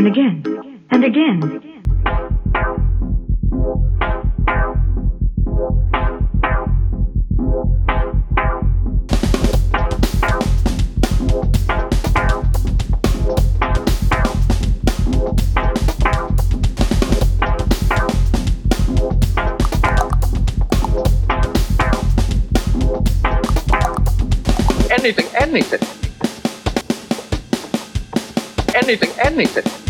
and again, and again. anything, anything. Anything, anything.